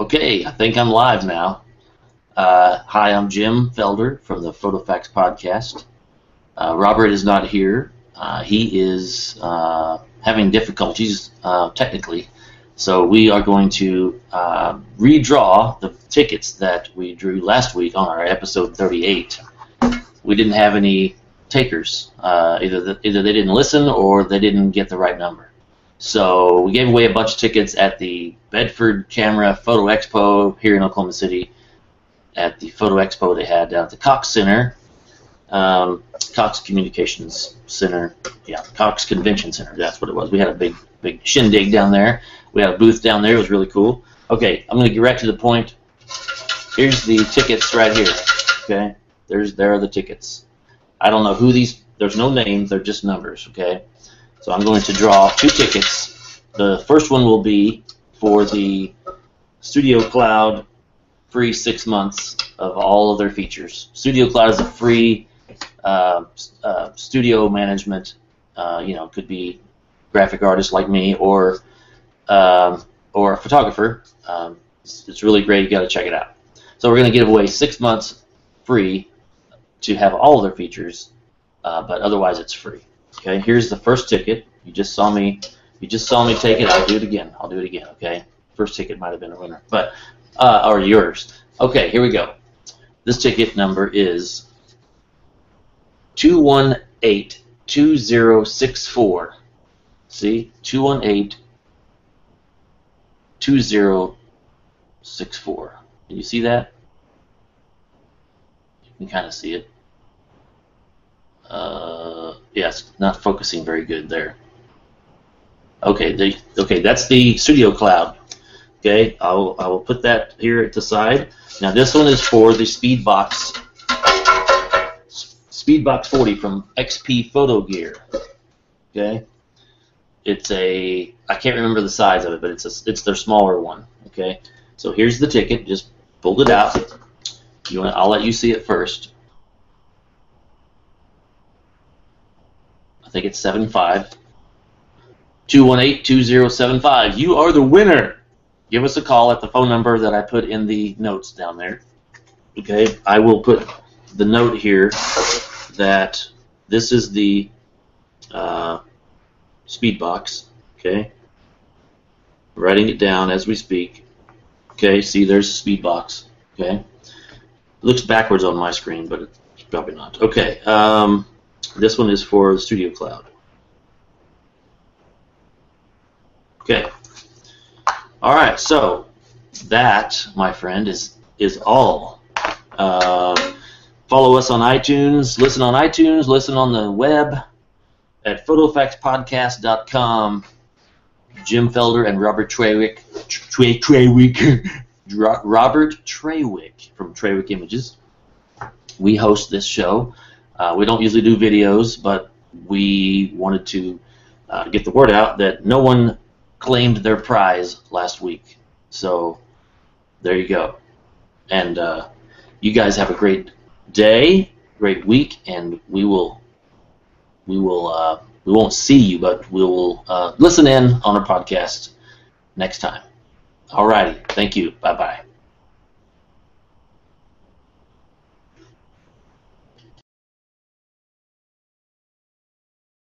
Okay, I think I'm live now. Uh, hi, I'm Jim Felder from the PhotoFacts podcast. Uh, Robert is not here. Uh, he is uh, having difficulties uh, technically, so we are going to uh, redraw the tickets that we drew last week on our episode 38. We didn't have any takers. either the, either they didn't listen or they didn't get the right number. So we gave away a bunch of tickets at the Bedford Camera Photo Expo here in Oklahoma City. At the Photo Expo they had down at the Cox Center, um, Cox Communications Center, yeah, Cox Convention Center. That's what it was. We had a big, big shindig down there. We had a booth down there. It was really cool. Okay, I'm going to get right to the point. Here's the tickets right here. Okay, there's there are the tickets. I don't know who these. There's no names. They're just numbers. Okay. So I'm going to draw two tickets. The first one will be for the Studio Cloud free six months of all of their features. Studio Cloud is a free uh, uh, studio management. Uh, you know, could be graphic artist like me or um, or a photographer. Um, it's, it's, really great. You got to check it out. So we're going to give away six months free to have all of their features, uh, but otherwise it's free. Okay, here's the first ticket. You just saw me. You just saw me take it. I'll do it again. I'll do it again. Okay. First ticket might have been a winner, but uh, or yours. Okay, here we go. This ticket number is two one eight two zero six four. See, two one eight two zero six four. Can you see that? You can kind of see it. Yes, not focusing very good there. Okay, the, okay, that's the Studio Cloud. Okay, I will, I will put that here at the side. Now this one is for the Speedbox Speedbox 40 from XP Photo Gear. Okay, it's a I can't remember the size of it, but it's a, it's their smaller one. Okay, so here's the ticket. Just pulled it out. You want? I'll let you see it first. I think it's seven five. 218-2075. You are the winner. Give us a call at the phone number that I put in the notes down there. Okay, I will put the note here that this is the uh, speed box. Okay, writing it down as we speak. Okay, see there's speed box. Okay, it looks backwards on my screen, but it's probably not. Okay, um, this one is for Studio Cloud. Okay. All right. So that, my friend, is is all. Uh, follow us on iTunes. Listen on iTunes. Listen on the web at photofactspodcast.com. Jim Felder and Robert Trawick, Tre, Trawick, Robert Trawick from Trawick Images. We host this show. Uh, we don't usually do videos, but we wanted to uh, get the word out that no one claimed their prize last week. So there you go. And uh, you guys have a great day, great week, and we will we will uh, we won't see you, but we will uh, listen in on our podcast next time. Alrighty, thank you. Bye bye.